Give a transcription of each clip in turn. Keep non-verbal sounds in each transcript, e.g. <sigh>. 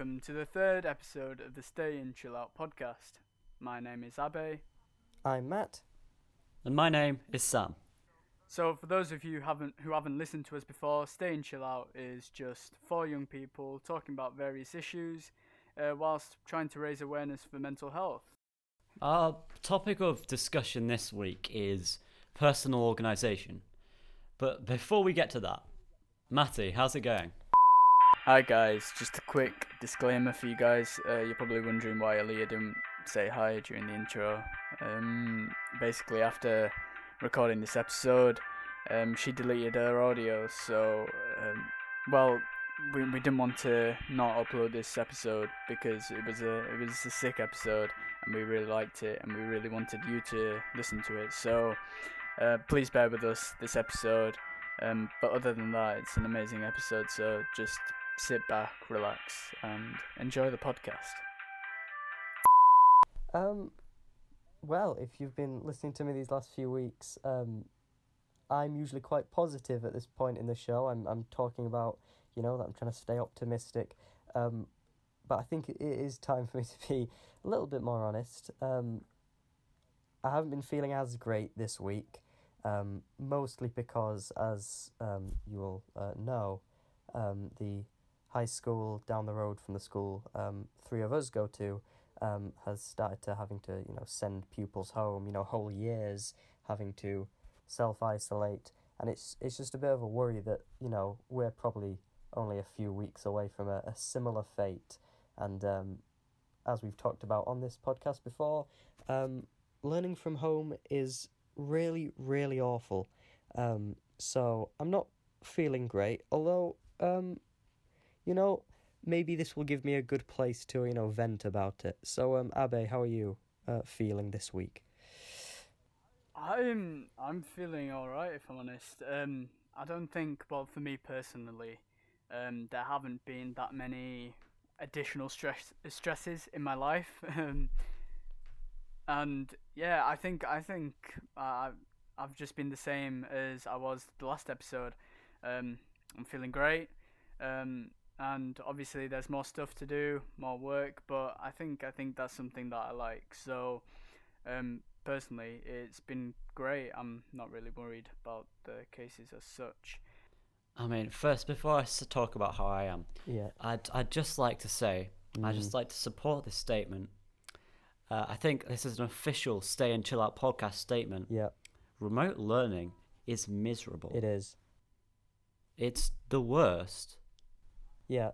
welcome to the third episode of the Stay and Chill Out podcast. My name is Abe. I'm Matt. And my name is Sam. So, for those of you who haven't who haven't listened to us before, Stay and Chill Out is just four young people talking about various issues, uh, whilst trying to raise awareness for mental health. Our topic of discussion this week is personal organisation. But before we get to that, Matty, how's it going? Hi guys, just a quick disclaimer for you guys. Uh, you're probably wondering why Aaliyah didn't say hi during the intro. Um, basically, after recording this episode, um, she deleted her audio. So, um, well, we, we didn't want to not upload this episode because it was a it was a sick episode and we really liked it and we really wanted you to listen to it. So, uh, please bear with us this episode. Um, but other than that, it's an amazing episode. So just sit back, relax, and enjoy the podcast. Um, well, if you've been listening to me these last few weeks, um, I'm usually quite positive at this point in the show. I'm I'm talking about you know that I'm trying to stay optimistic, um, but I think it is time for me <laughs> to be a little bit more honest. Um, I haven't been feeling as great this week, um, mostly because, as um, you will uh, know, um, the high school down the road from the school um, three of us go to um, has started to having to you know send pupils home you know whole years having to self isolate and it's it's just a bit of a worry that you know we're probably only a few weeks away from a, a similar fate. And um, as we've talked about on this podcast before um, learning from home is really really awful. Um, so I'm not feeling great although um, you know, maybe this will give me a good place to, you know, vent about it. So, um, Abe, how are you uh, feeling this week? I'm I'm feeling all right, if I'm honest. Um, I don't think, well, for me personally, um, there haven't been that many additional stress stresses in my life. <laughs> Um, and yeah, I think I think uh, I've just been the same as I was the last episode. Um, I'm feeling great. Um, and obviously there's more stuff to do, more work, but I think I think that's something that I like. So, um, personally, it's been great. I'm not really worried about the cases as such. I mean, first, before I talk about how I am, yeah, I'd I'd just like to say, mm. I'd just like to support this statement. Uh, I think this is an official Stay and Chill Out podcast statement. Yeah, remote learning is miserable. It is. It's the worst yeah.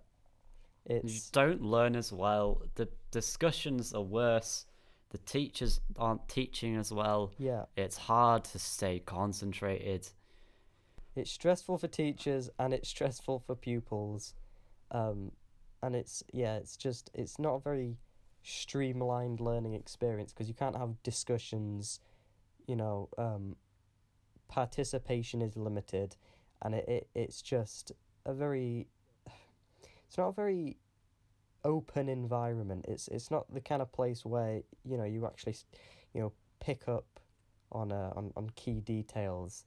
It's... You don't learn as well. The discussions are worse. The teachers aren't teaching as well. Yeah. It's hard to stay concentrated. It's stressful for teachers and it's stressful for pupils. Um, and it's, yeah, it's just, it's not a very streamlined learning experience because you can't have discussions, you know, um, participation is limited and it, it it's just a very it's not a very open environment. It's it's not the kind of place where you know you actually you know pick up on uh, on on key details.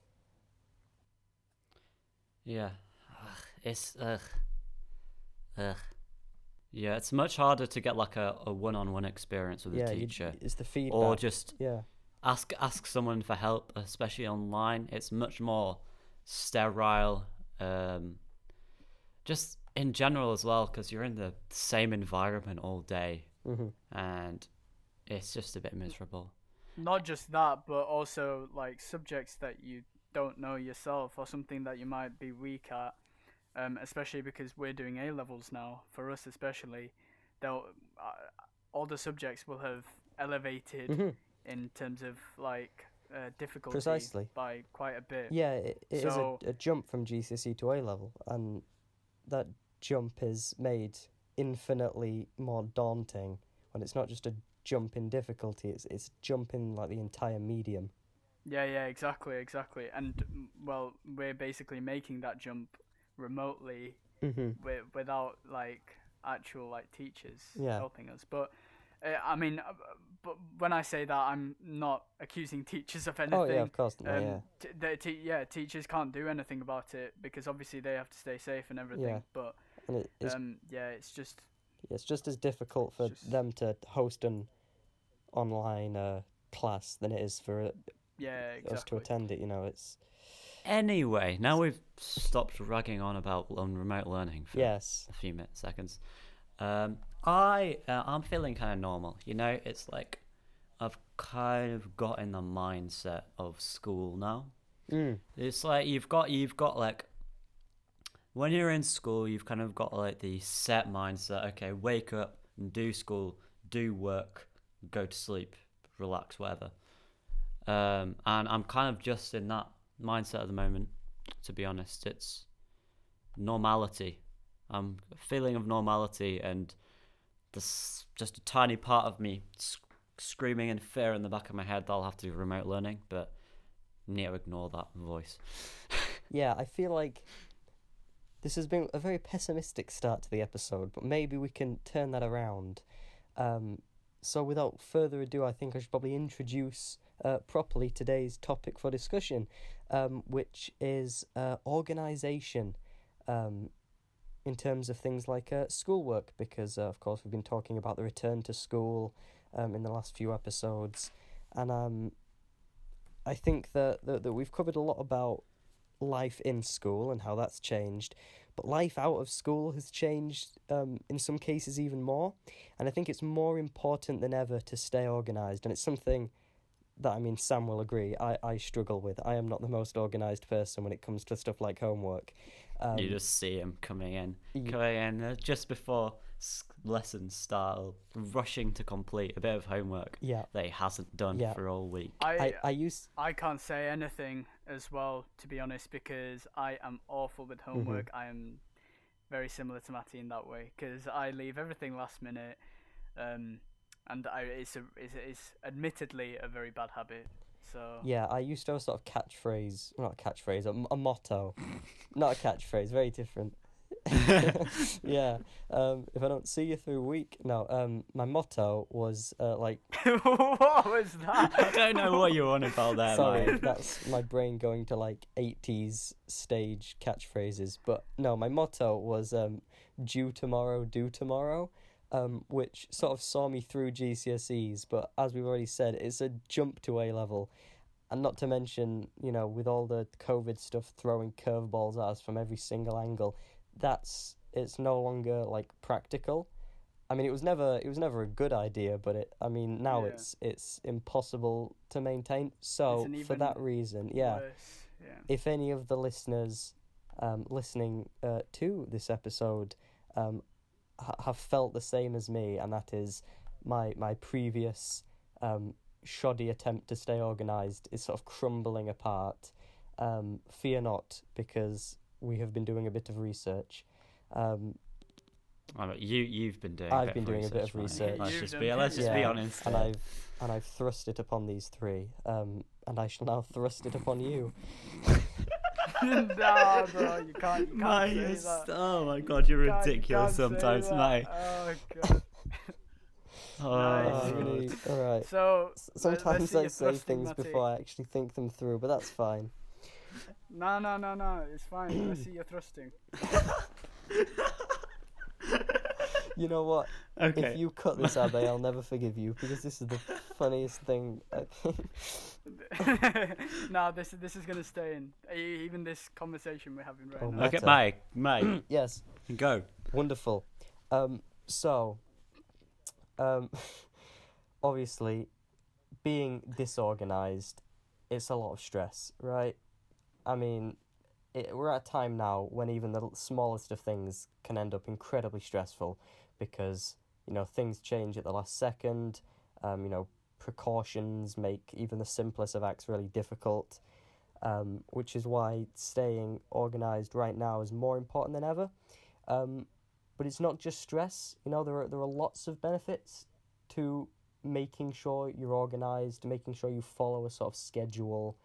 Yeah, ugh, it's ugh, ugh. Yeah, it's much harder to get like a, a one on one experience with yeah, a teacher. It's the feedback. Or just yeah. ask ask someone for help, especially online. It's much more sterile. Um, just in general as well because you're in the same environment all day mm-hmm. and it's just a bit miserable not just that but also like subjects that you don't know yourself or something that you might be weak at um, especially because we're doing a levels now for us especially they'll uh, all the subjects will have elevated mm-hmm. in terms of like uh, difficulty Precisely. by quite a bit. Yeah, it, it so, is a, a, jump from GCSE to A level, and that jump is made infinitely more daunting when it's not just a jump in difficulty, it's it's jumping like the entire medium. Yeah, yeah, exactly, exactly. And well, we're basically making that jump remotely mm-hmm. with, without like actual like teachers yeah. helping us. But uh, I mean, uh, but when I say that, I'm not accusing teachers of anything. Oh yeah, of course. No, um, yeah. T- te- yeah, teachers can't do anything about it because obviously they have to stay safe and everything. Yeah. But and it's, um, yeah, it's just It's just as difficult for just- them to host an online uh, class than it is for uh, Yeah, us to attend it. You know, it's Anyway, now we've stopped ragging on about remote learning for yes, a few minutes, seconds. Um, I uh, I'm feeling kind of normal. You know, it's like I've kind of got in the mindset of school now. mm, It's like you've got you've got like when you're in school, you've kind of got like the set mindset. Okay, wake up and do school, do work, go to sleep, relax, whatever. Um, and I'm kind of just in that mindset at the moment. To be honest, it's normality. I'm feeling of normality, and there's just a tiny part of me sc- screaming in fear in the back of my head that I'll have to do remote learning, but need to ignore that voice. <laughs> yeah. I feel like this has been a very pessimistic start to the episode, but maybe we can turn that around. Um, so, without further ado, I think I should probably introduce uh, properly today's topic for discussion, um, which is uh, organisation um, in terms of things like uh, schoolwork, because, uh, of course, we've been talking about the return to school um, in the last few episodes. And um, I think that, that, that we've covered a lot about life in school and how that's changed. But life out of school has changed um, in some cases even more. And I think it's more important than ever to stay organised. And it's something that, I mean, Sam will agree, I, I struggle with. I am not the most organised person when it comes to stuff like homework. Um, you just see him coming in, coming in uh, just before s- style, rushing to complete a bit of homework yeah. that he hasn't done Yeah. for all week. I, I, I used I can't say anything as well, to be honest, because I am awful with Mm-hmm. homework. I am very similar to Matty in that way, because I leave everything last minute, um, and I it's a it's, it's admittedly a very bad habit. So Yeah, I used to have a sort of catchphrase, not a catchphrase, a motto. not a catchphrase, very different. <laughs> yeah, um, if I don't see you through a week, no, um, my motto was uh, like, <laughs> what was that? I don't know what you're on about there, sorry, mate. <laughs> that's my brain going to like 80s stage catchphrases. But no, my motto was um, due tomorrow, do tomorrow. Um, which sort of saw me through GCSEs, but as we've already said, it's a jump to A level. And not to mention, you know, with all the COVID stuff throwing curveballs at us from every single angle, that's it's no longer like practical. I mean, it was never it was never a good idea, but it. I mean, now Yeah. it's it's impossible to maintain. So for that reason, yeah, yeah. if any of the listeners um, listening uh, to this episode um, ha- have felt the same as me, and that is my my previous um, shoddy attempt to stay organised is sort of crumbling apart. Um, fear not, because we have been doing a bit of research. Um, I mean, you you've been doing. I've a bit been of doing a bit of mate. research. Let's just be let's just be Yeah, honest. and. I've and I've thrust it upon these three, um, and I shall now thrust it upon you. <laughs> nah, bro, you can't. You can't Mate, say that. oh my god, you're you ridiculous can't sometimes, mate. Oh god. <laughs> Oh, Nice. Oh, really? All right. So S- Sometimes I say things before I actually think them through, but that's fine. No, no, no, no. It's fine. I see you're thrusting. <laughs> You know what? Okay. If you cut this, Abe, I'll never forgive you because this is the funniest thing. I think. <laughs> no, this this is gonna stay in. E- Even this conversation we're having right Oh, now. Okay, Meta. mate, mate, yes, go. wonderful. Um, so, um, <laughs> obviously, being disorganized, it's a lot of stress, right? I mean, it, we're at a time now when even the smallest of things can end up incredibly stressful because you know things change at the last second. Um, you know, precautions make even the simplest of acts really difficult. Um, which is why staying organized right now is more important than ever. Um, but it's not just stress. You know, there are there are lots of benefits to making sure you're organized, making sure you follow a sort of schedule.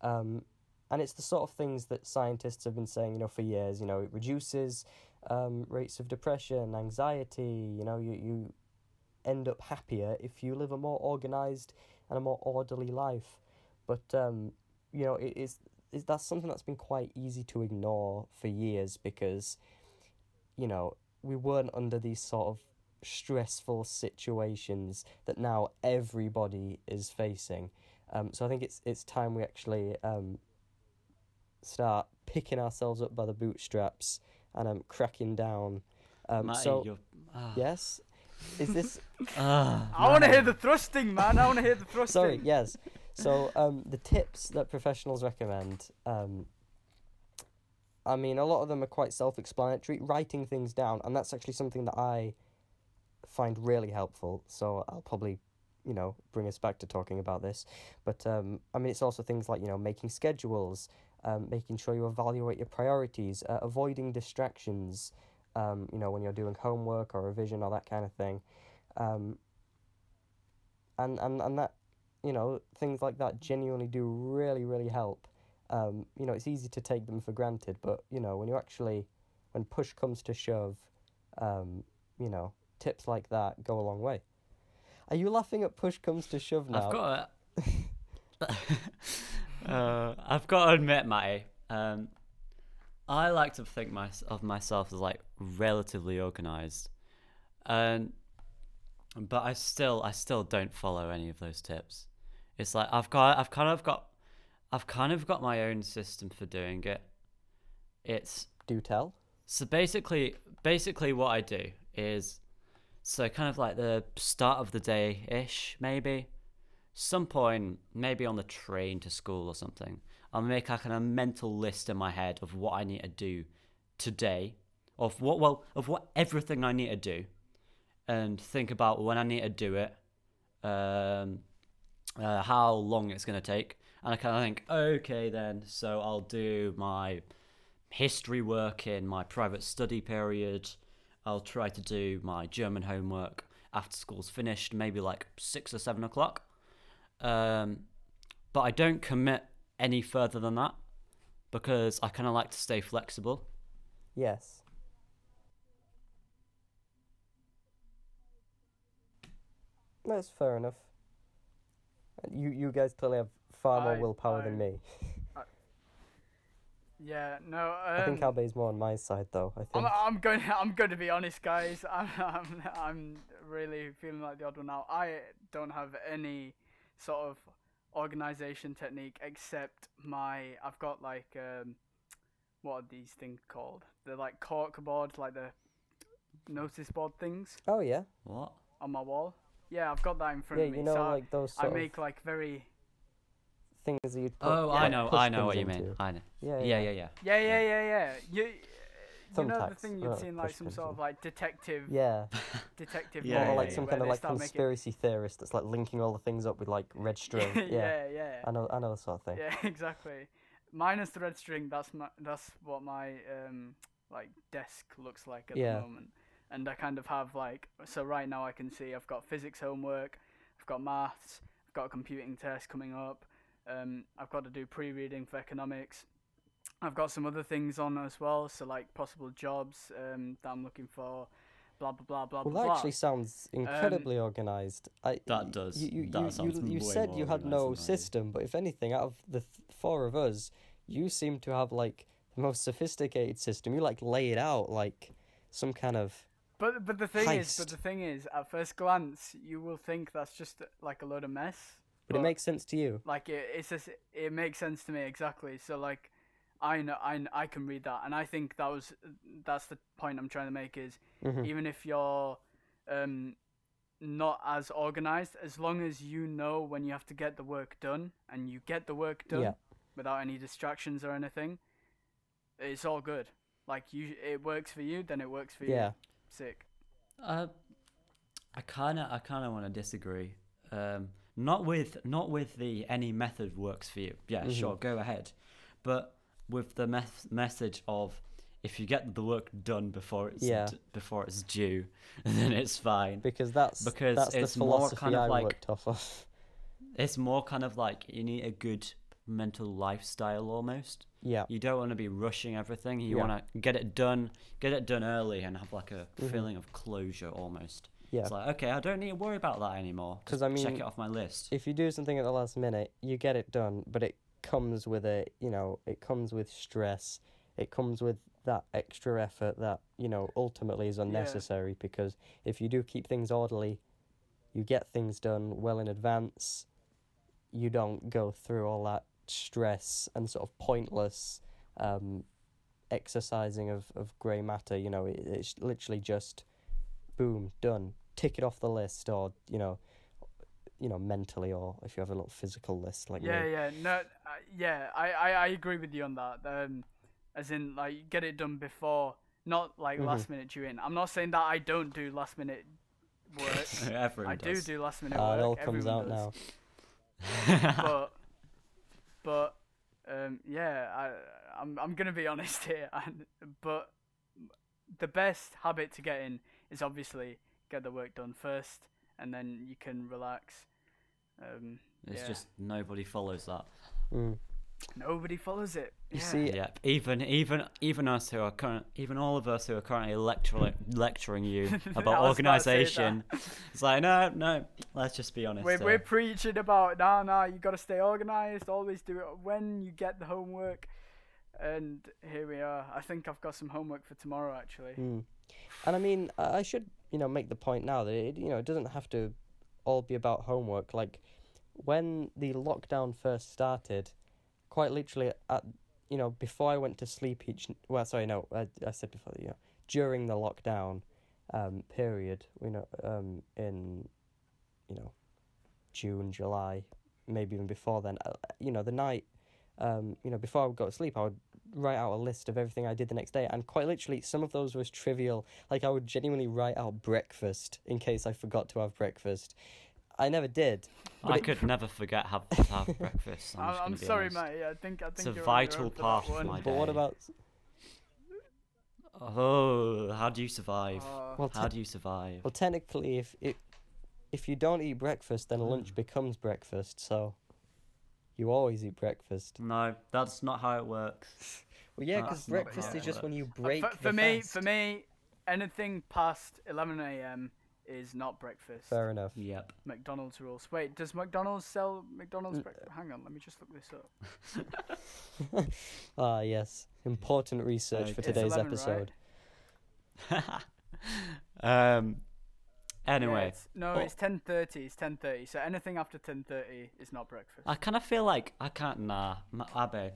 Um, and it's the sort of things that scientists have been saying, you know, for years. You know, it reduces um, rates of depression, anxiety. You know, you you end up happier if you live a more organized and a more orderly life. But um, you know, it is that's something that's been quite easy to ignore for years because, you know, we weren't under these sort of stressful situations that now everybody is facing. Um, so I think it's it's time we actually um, start picking ourselves up by the bootstraps and um, cracking down. Um, Matty, so you're, ah, yes, is this <laughs> ah, I want to hear the thrusting, man. I want to hear the thrusting. sorry? Yes. So um, the tips that professionals recommend. Um, I mean, a lot of them are quite self-explanatory. Writing things down, and that's actually something that I find really helpful. So I'll probably, you know, bring us back to talking about this. But um, I mean, it's also things like you know making schedules, um, making sure you evaluate your priorities, uh, avoiding distractions. Um, you know, when you're doing homework or revision or that kind of thing, um, and and and that, you know, things like that genuinely do really really help. Um, you know, it's easy to take them for granted, but you know, when you actually, when push comes to shove, um, you know, tips like that go a long way. Are you laughing at push comes to shove now? I've got to, <laughs> <laughs> uh, I've got to admit, Matty, um, I like to think my, of myself as like relatively organized, and but I still I still don't follow any of those tips. It's like I've got I've kind of got I've kind of got my own system for doing it. It's Do tell. so basically, basically what I do is, so kind of like the start of the day ish, maybe, some point, maybe on the train to school or something. I'll make like a mental list in my head of what I need to do today, of what well of what everything I need to do, and think about when I need to do it, um, uh, how long it's gonna take, and I kind of think, okay then, so I'll do my history work in my private study period. I'll try to do my German homework after school's finished, maybe like six or seven o'clock. Um, but I don't commit any further than that because I kind of like to stay flexible. Yes. That's fair enough. You you guys clearly have far more I- willpower than I- me. Yeah, no. Um, I think Abe's more on my side though. I think. I'm, I'm going. I'm going to be honest, guys. <laughs> I'm, I'm, I'm really feeling like the odd one out. I don't have any sort of organization technique except my. I've got like, um, what are these things called? They're like cork boards, like the notice board things oh yeah, What? on my wall. Yeah, I've got that in front yeah. of me. You know, so I- like those I make like very. things that you'd put. Oh, I know, I know what you mean. into. I know. Yeah, Yeah, yeah, yeah. Yeah, yeah, yeah, yeah. You. You know the thing you'd not see in like some sort of like detective, Yeah, <laughs> detective. Yeah, or like some kind of like start making- conspiracy theorist that's like linking all the things up with like red <laughs> string. yeah, yeah, yeah. I know, I know the sort of thing. Yeah, <laughs> exactly. Minus the red string, that's my that's what my um like desk looks like at Yeah. the moment. And I kind of have like so right now I can see I've got physics homework, I've got maths, I've got a computing test coming up, um I've got to do pre-reading for economics. I've got some other things on as well, so like possible jobs um that I'm looking for, blah blah blah blah Well, blah. that blah. actually sounds incredibly organized. I, That y- does- You, you, that you, sounds you, you way said more you had no than I do. system, but if anything, out of the th- four of us, you seem to have like the most sophisticated system. You like lay it out like some kind of. But but the thing is, but the thing is, at first glance, you will think that's just like a load of mess. But it makes sense to you. like it, it's just it makes sense to me exactly. So like, I know I kn- I can read that, and I think that was that's the point I'm trying to make is Mhm. even if you're um not as organized, as long as you know when you have to get the work done and you get the work done Yeah. without any distractions or anything, it's all good. Like you, it works for you, then it works for Yeah. you. Sick. Uh, I kind of, I kind of want to disagree. Um, not with, not with the any method works for you. Yeah, Mhm. sure, go ahead. But with the message of if you get the work done before it's Yeah. d- before it's due, <laughs> then it's fine. Because that's Because that's it's the more kind of I like- off of. <laughs> It's more kind of like you need a good mental lifestyle almost. Yeah. You don't want to be rushing everything. You Yeah. want to get it done, get it done early, and have like a Mhm. feeling of closure almost. Yeah. It's like okay, I don't need to worry about that anymore. 'Cause Just I mean, check it off my list. if you do something at the last minute, you get it done, but it comes with it, you know, it comes with stress. It comes with that extra effort that you know ultimately is unnecessary because if you do keep things orderly, you get things done well in advance. You don't go through all that stress and sort of pointless um, exercising of, of grey matter. You know, it, it's literally just boom, done. Tick it off the list, or you know, you know, mentally, or if you have a little physical list like yeah, me. yeah, no, uh, yeah, I, I, I agree with you on that. Um, as in, like, get it done before, not like Mhm. last minute due in. I'm not saying that I don't do last minute work. <laughs> Everyone I do does. do last minute Ah, work. it all comes everyone out does. now. <laughs> but but um yeah i i'm i'm going to be <laughs> honest here and but the best habit to get in is obviously get the work done first and then you can relax um it's yeah. just nobody follows that. Mm. nobody follows it You yeah. see, Yep. Even even even us who are current, even all of us who are currently lecturing lecturing you <laughs> about was about to say organisation. <laughs> It's like no, no. Let's just be honest. we're, uh, we're preaching about nah nah you got to stay organized always do it when you get the homework and here we are i think i've got some homework for tomorrow actually Mm. And I mean, I I should, you know, make the point now that it, you know, it doesn't have to all be about homework. Like, when the lockdown first started, quite literally, at you know, before I went to sleep each, well, sorry, no, I, I said before, you know, during the lockdown, um, period, you know, um, in, you know, June, July, maybe even before then, uh, you know, the night, um, you know, before I would go to sleep, I would write out a list of everything I did the next day, and quite literally, some of those was trivial. Like I would genuinely write out breakfast in case I forgot to have breakfast. I never did. but I it- could never forget have <laughs> to have breakfast. I'm, I'm, I'm sorry, honest. mate. Yeah, I think I think It's a you're vital own part of my my But what about? Oh, how do you survive? Uh, Well, How do you survive? well, technically, if it, if you don't eat breakfast, then lunch becomes breakfast. So, you always eat breakfast. No, that's not how it works. <laughs> Well, yeah, because not breakfast how is it just when you uh, break. for, for the me, fast. for me, anything past 11 a.m. is not breakfast. Fair enough. Yep. McDonald's rules. Wait, does McDonald's sell McDonald's Mm. breakfast? Hang on, let me just look this up. <laughs> Ah, yes. Important research for Okay. It's today's 11, episode. <laughs> um. Yeah, Anyway, it's, no, oh. it's 10:30. It's 10:30. So anything after 10:30 is not breakfast. I kind of feel like I can't. Nah, M- Abe,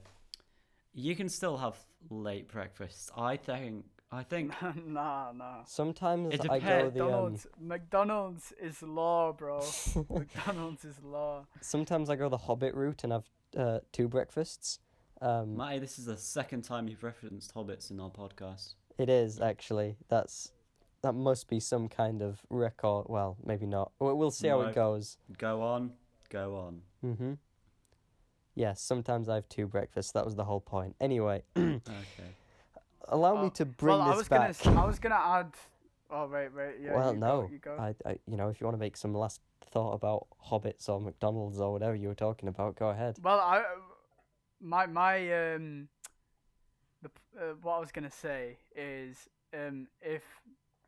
you can still have late breakfast. I think. I <laughs> think. nah, nah. Sometimes It I go depends. the um, McDonald's, McDonald's is law, bro. <laughs> McDonald's is law. sometimes I go the Hobbit route and have uh, two breakfasts. Um, Matty, this is the second time you've referenced hobbits in our podcast. it is actually. That's that must be some kind of record. Well, maybe not. We'll, we'll see how No. it goes. Go on, go on. Mhm. Yes, sometimes I have two breakfasts. That was the whole point. Anyway, <clears throat> Okay. allow me to bring well, I this was back. gonna, I was gonna add. Oh wait, wait. Yeah. well, no. Go, you go. I, I, you know, if you want to make some last thought about hobbits or McDonald's or whatever you were talking about, go ahead. Well, I, my my um, the uh, what I was gonna say is um if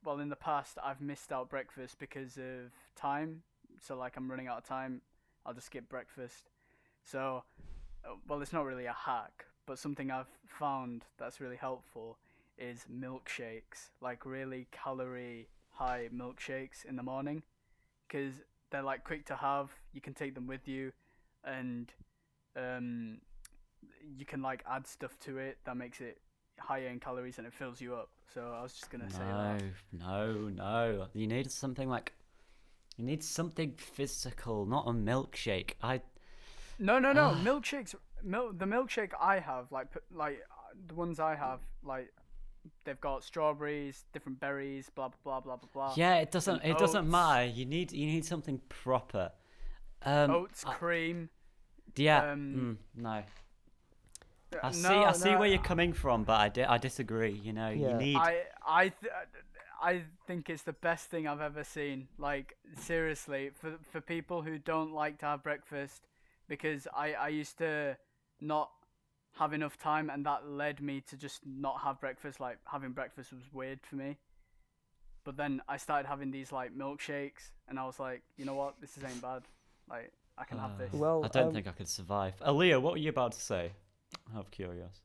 well in the past I've missed out breakfast because of time, so like I'm running out of time, I'll just skip breakfast. So, uh, well, it's not really a hack, but something I've found that's really helpful is milkshakes, like really calorie high milkshakes in the morning, because they're like quick to have. You can take them with you, and um, you can like add stuff to it that makes it higher in calories and it fills you up. So I was just gonna say No, no, no. You need something like. You need something physical, not a milkshake. I. No, no, no. milkshakes. Mil- the milkshake I have, like, like the ones I have, like, they've got strawberries, different berries, blah blah blah blah blah blah. Yeah, it doesn't. and It doesn't matter. You need. You need something proper. Um. Oats, I- cream. yeah. um, mm, no. Uh, I see. no, I see where you're coming from, but I, di- I disagree. You know, Yeah. you need. I I th- I think it's the best thing I've ever seen. Like seriously, for for people who don't like to have breakfast, because I I used to not have enough time, and that led me to just not have breakfast. Like having breakfast was weird for me. But then I started having these like milkshakes, and I was like, you know what, this is ain't bad. Like I can have Uh, this. Well, I don't um, think I could survive. Aaliyah, what were you about to say? Out of curious.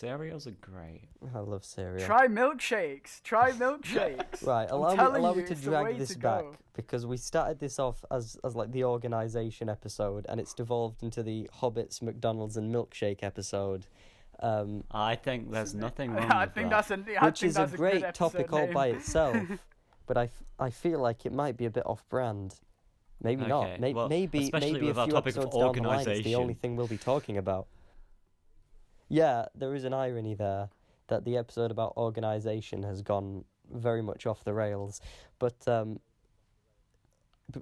Cereals are great. I love cereal. Try milkshakes. Try <laughs> milkshakes. Right, allow me allow you, me to it's the way drag this to back because we started this off as as like the organization episode and it's devolved into the Hobbits, McDonald's and milkshake episode. Um, I think there's nothing <laughs> wrong I with think that. that's a I which think is a great good topic episode all name. by <laughs> itself, but I, f- I feel like it might be a bit off brand. Maybe Okay, not. May- well, maybe especially maybe a with our few topic of episodes down the line, it's the only thing we'll be talking about. Yeah, there is an irony there that the episode about organization has gone very much off the rails, but um,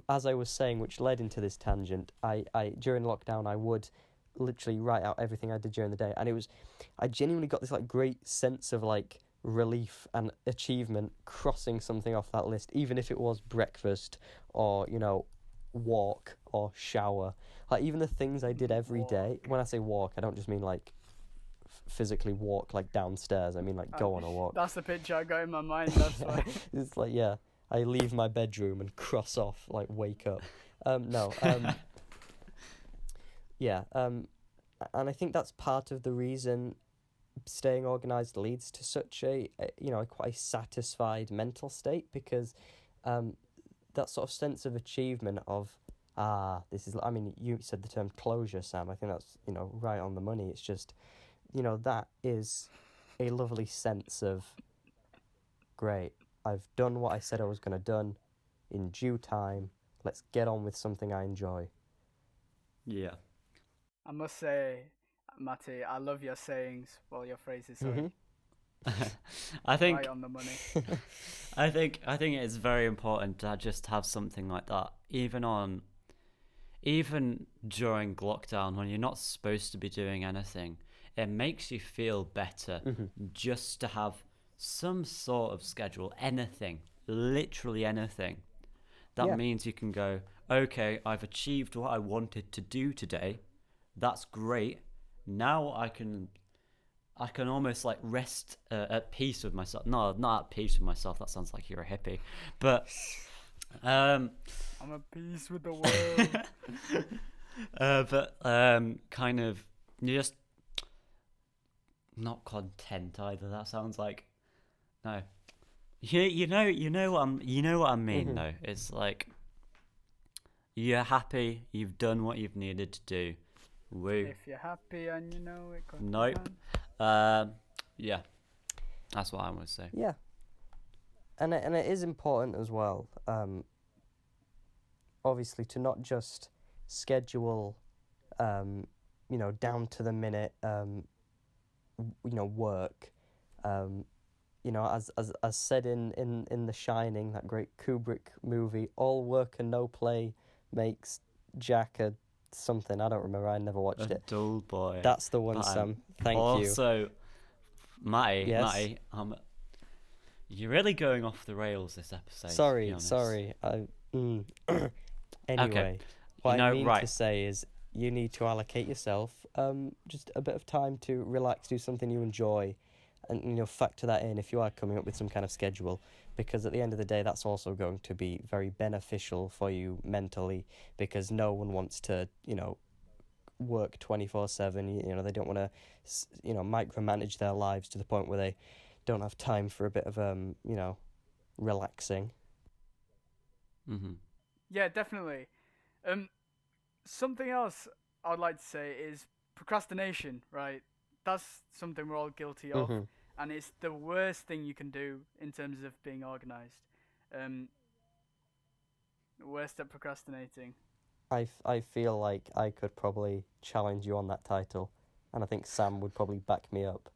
as I was saying, which led into this tangent, I, I during lockdown I would literally write out everything I did during the day, and it was, I genuinely got this like great sense of like relief and achievement crossing something off that list, even if it was breakfast or you know, walk or shower. Like even the things I did every day. When I say walk, I don't just mean like physically walk like downstairs. I mean like go on a walk. That's the picture I got in my mind. That's <laughs> why. it's like yeah, I leave my bedroom and cross off like wake up. Um, no, um, <laughs> yeah, um, and I think that's part of the reason staying organized leads to such a, a you know a quite a satisfied mental state because um, that sort of sense of achievement of ah this is I mean you said the term closure Sam I think that's you know right on the money it's just you know that is a lovely sense of great I've done what I said I was going to done in due time let's get on with something I enjoy Yeah. I must say, Matty, I love your sayings. Well, your phrases. Sorry. Mhm. <laughs> I think Right on the money. <laughs> I think I think it's very important to just have something like that, even on, even during lockdown when you're not supposed to be doing anything. It makes you feel better Mhm. just to have some sort of schedule, anything, literally anything. That Yeah. means you can go, okay, I've achieved what I wanted to do today. That's great. Now I can I can almost like rest uh, at peace with myself. No, not at peace with myself. That sounds like you're a hippie. But um, I'm at peace with the world. <laughs> uh, but um, kind of you just not content either. That sounds like no. You you know you know what I'm you know what I mean Mhm. though. It's like you're happy. You've done what you've needed to do. Woo. if you're happy and you know it. Nope. on. Um, yeah, that's what I would say. Yeah. And it, and it is important as well, um, obviously, to not just schedule, um, you know, down to the minute, um, w- you know, work. Um, you know, as as as said in, in, in The Shining, that great Kubrick movie, all work and no play makes Jack a something. I don't remember. I never watched A it. dull boy. That's the one, But, um, Sam. Thank you. also, Matty, Yes? Matty, um, you're really going off the rails this episode. Sorry, sorry. I, mm. <coughs> anyway, what know, I mean to say is you need to allocate yourself um, just a bit of time to relax, do something you enjoy, and you know factor that in if you are coming up with some kind of schedule, because at the end of the day, that's also going to be very beneficial for you mentally, because no one wants to you know work twenty four seven. You know they don't want to you know micromanage their lives to the point where they don't have time for a bit of um you know relaxing. Mm-hmm. Yeah, definitely. Um, something else I'd like to say is procrastination. Right, that's something we're all guilty of, Mhm. and it's the worst thing you can do in terms of being organized. Um, worst at procrastinating. I, f- I feel like I could probably challenge you on that title, and I think Sam would probably back me up.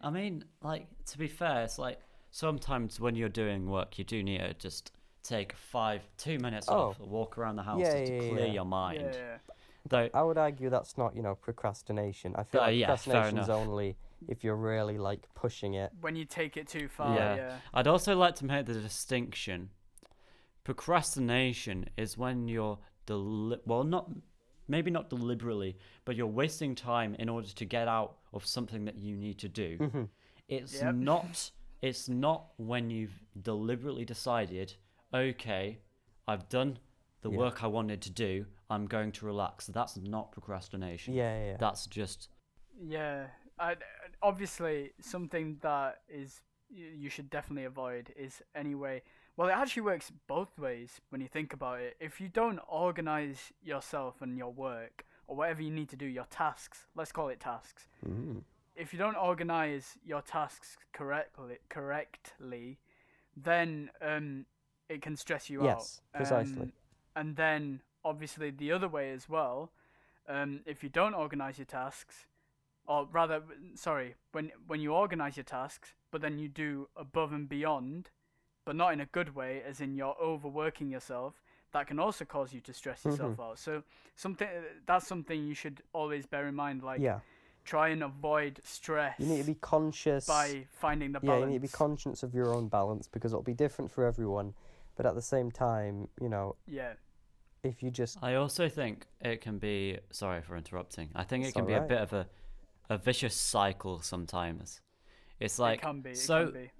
I mean, like to be fair, it's like sometimes when you're doing work, you do need to just take five, two minutes Oh. off, walk around the house Yeah, just to yeah, clear yeah. your mind. Yeah, yeah. Though, I would argue that's not, you know, procrastination. I feel Uh, like yeah, fair procrastination's only if you're really like pushing it. When you take it too far. Yeah. Yeah. I'd also like to make the distinction. Procrastination is when you're deli- well, not maybe not deliberately, but you're wasting time in order to get out of something that you need to do. Mhm. It's Yep. not. It's not when you've deliberately decided, okay, I've done the Yeah. work I wanted to do. I'm going to relax. That's not procrastination. Yeah, yeah, yeah. That's just Yeah, I, obviously something that is you, you should definitely avoid is anyway. Well, it actually works both ways when you think about it. If you don't organize yourself and your work or whatever you need to do, your tasks, let's call it tasks. Mm. If you don't organize your tasks correctly, correctly, then um, it can stress you out. Yes, precisely. Um, and then obviously the other way as well. Um, if you don't organize your tasks, or rather, sorry, when when you organize your tasks, but then you do above and beyond, but not in a good way, as in you're overworking yourself, that can also cause you to stress yourself out. So something that's something you should always bear in mind. Like yeah, try and avoid stress. you need to be conscious. by finding the yeah, you need to be conscious of your own balance because it'll be different for everyone. But at the same time, you know, yeah, if you just I also think it can be. Sorry for interrupting. I think it It's can be a bit of a, a vicious cycle sometimes. It's like it can be. It so. can be.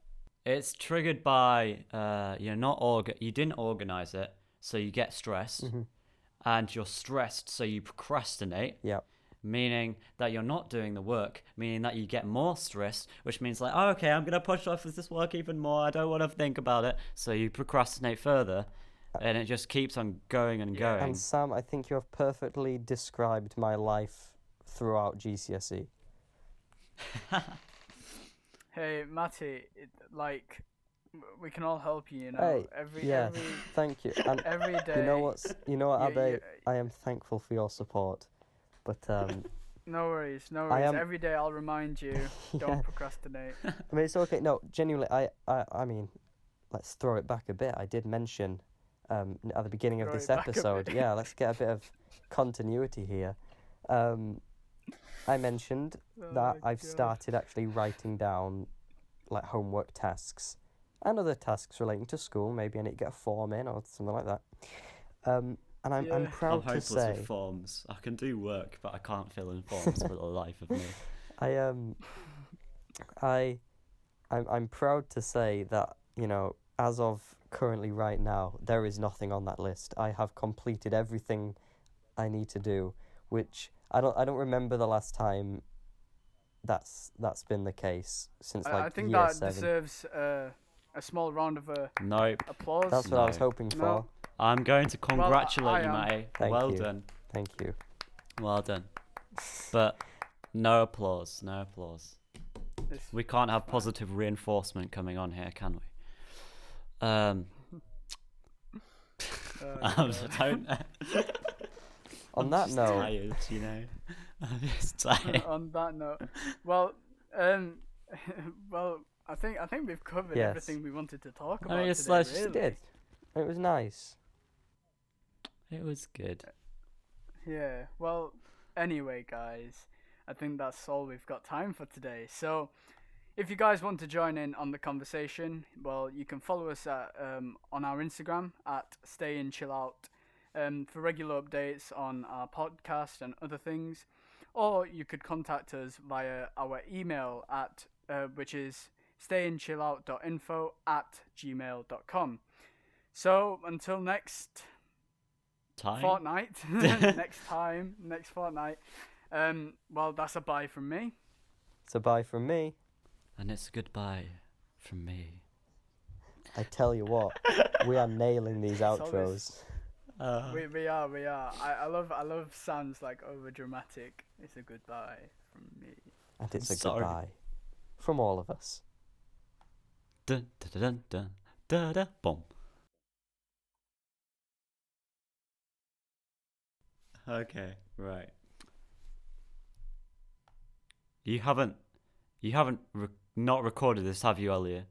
It's triggered by uh, you're not org. You didn't organize it, so you get stressed, Mhm. and you're stressed, so you procrastinate. yeah, Meaning that you're not doing the work, meaning that you get more stressed, which means like, oh, okay, I'm gonna push off this work even more. I don't want to think about it, so you procrastinate further, and it just keeps on going and going. and Sam, I think you have perfectly described my life throughout GCSE. <laughs> Hey, Matty, it, like we can all help you. You know, Hey, every yeah. every Thank you. And every day. you know what's you know what, you- Abe? you- I am thankful for your support. But um, <laughs> No worries, no worries. am- Every day I'll remind you. <laughs> Don't procrastinate. <laughs> I mean, it's okay. No, genuinely, I, I, I mean, let's throw it back a bit. I did mention um, at the beginning of this it back a episode. Yeah, let's get a bit of continuity here. Um, I mentioned that Oh, I've God. started actually writing down like homework tasks and other tasks relating to school. Maybe I need to get a form in or something like that. Um, and I'm, I'm Yeah. I'm proud to hopeless say with forms. I can do work, but I can't fill in forms for the life of me. <laughs> <laughs> I um I I'm I'm proud to say that, you know, as of currently right now, there is nothing on that list. I have completed everything I need to do, which I don't I don't remember the last time that's that's been the case since I, like I think year that seven. deserves uh, a small round of uh, Nope. applause. That's what I was hoping for. No. I'm going to congratulate I you, am. Matty. Thank well you. done. Thank you. Well done. But no applause. No applause. It's- We can't have positive reinforcement coming on here, can we? Um, oh, <laughs> I'm God. <laughs> don't. On I'm that note- tired, you know. <laughs> I'm just tired. on that note, well, um, well, I think I think we've covered Yes. everything we wanted to talk I about mean, it's today. like- really. It did. It was nice. It was good. Yeah. Well, anyway, guys, I think that's all we've got time for today. So, if you guys want to join in on the conversation, well, you can follow us at um, on our Instagram at Stay and Chill Out um, for regular updates on our podcast and other things, or you could contact us via our email at uh, which is stayandchillout.info at gmail.com. So until next Time. fortnight, <laughs> <laughs> next time, next fortnight. Um, well, that's a bye from me. It's a bye from me. And it's a goodbye from me. I tell you what, <laughs> we are nailing these outros. always- Uh, We, we are, we are. I, I love, I love sounds like over dramatic. It's a goodbye from me. And it's a Sorry. goodbye. From all of us. dun, dun, dun, dun, dun, dun, boom. Okay, right. You haven't, you haven't re- not recorded this, have you, Elliot?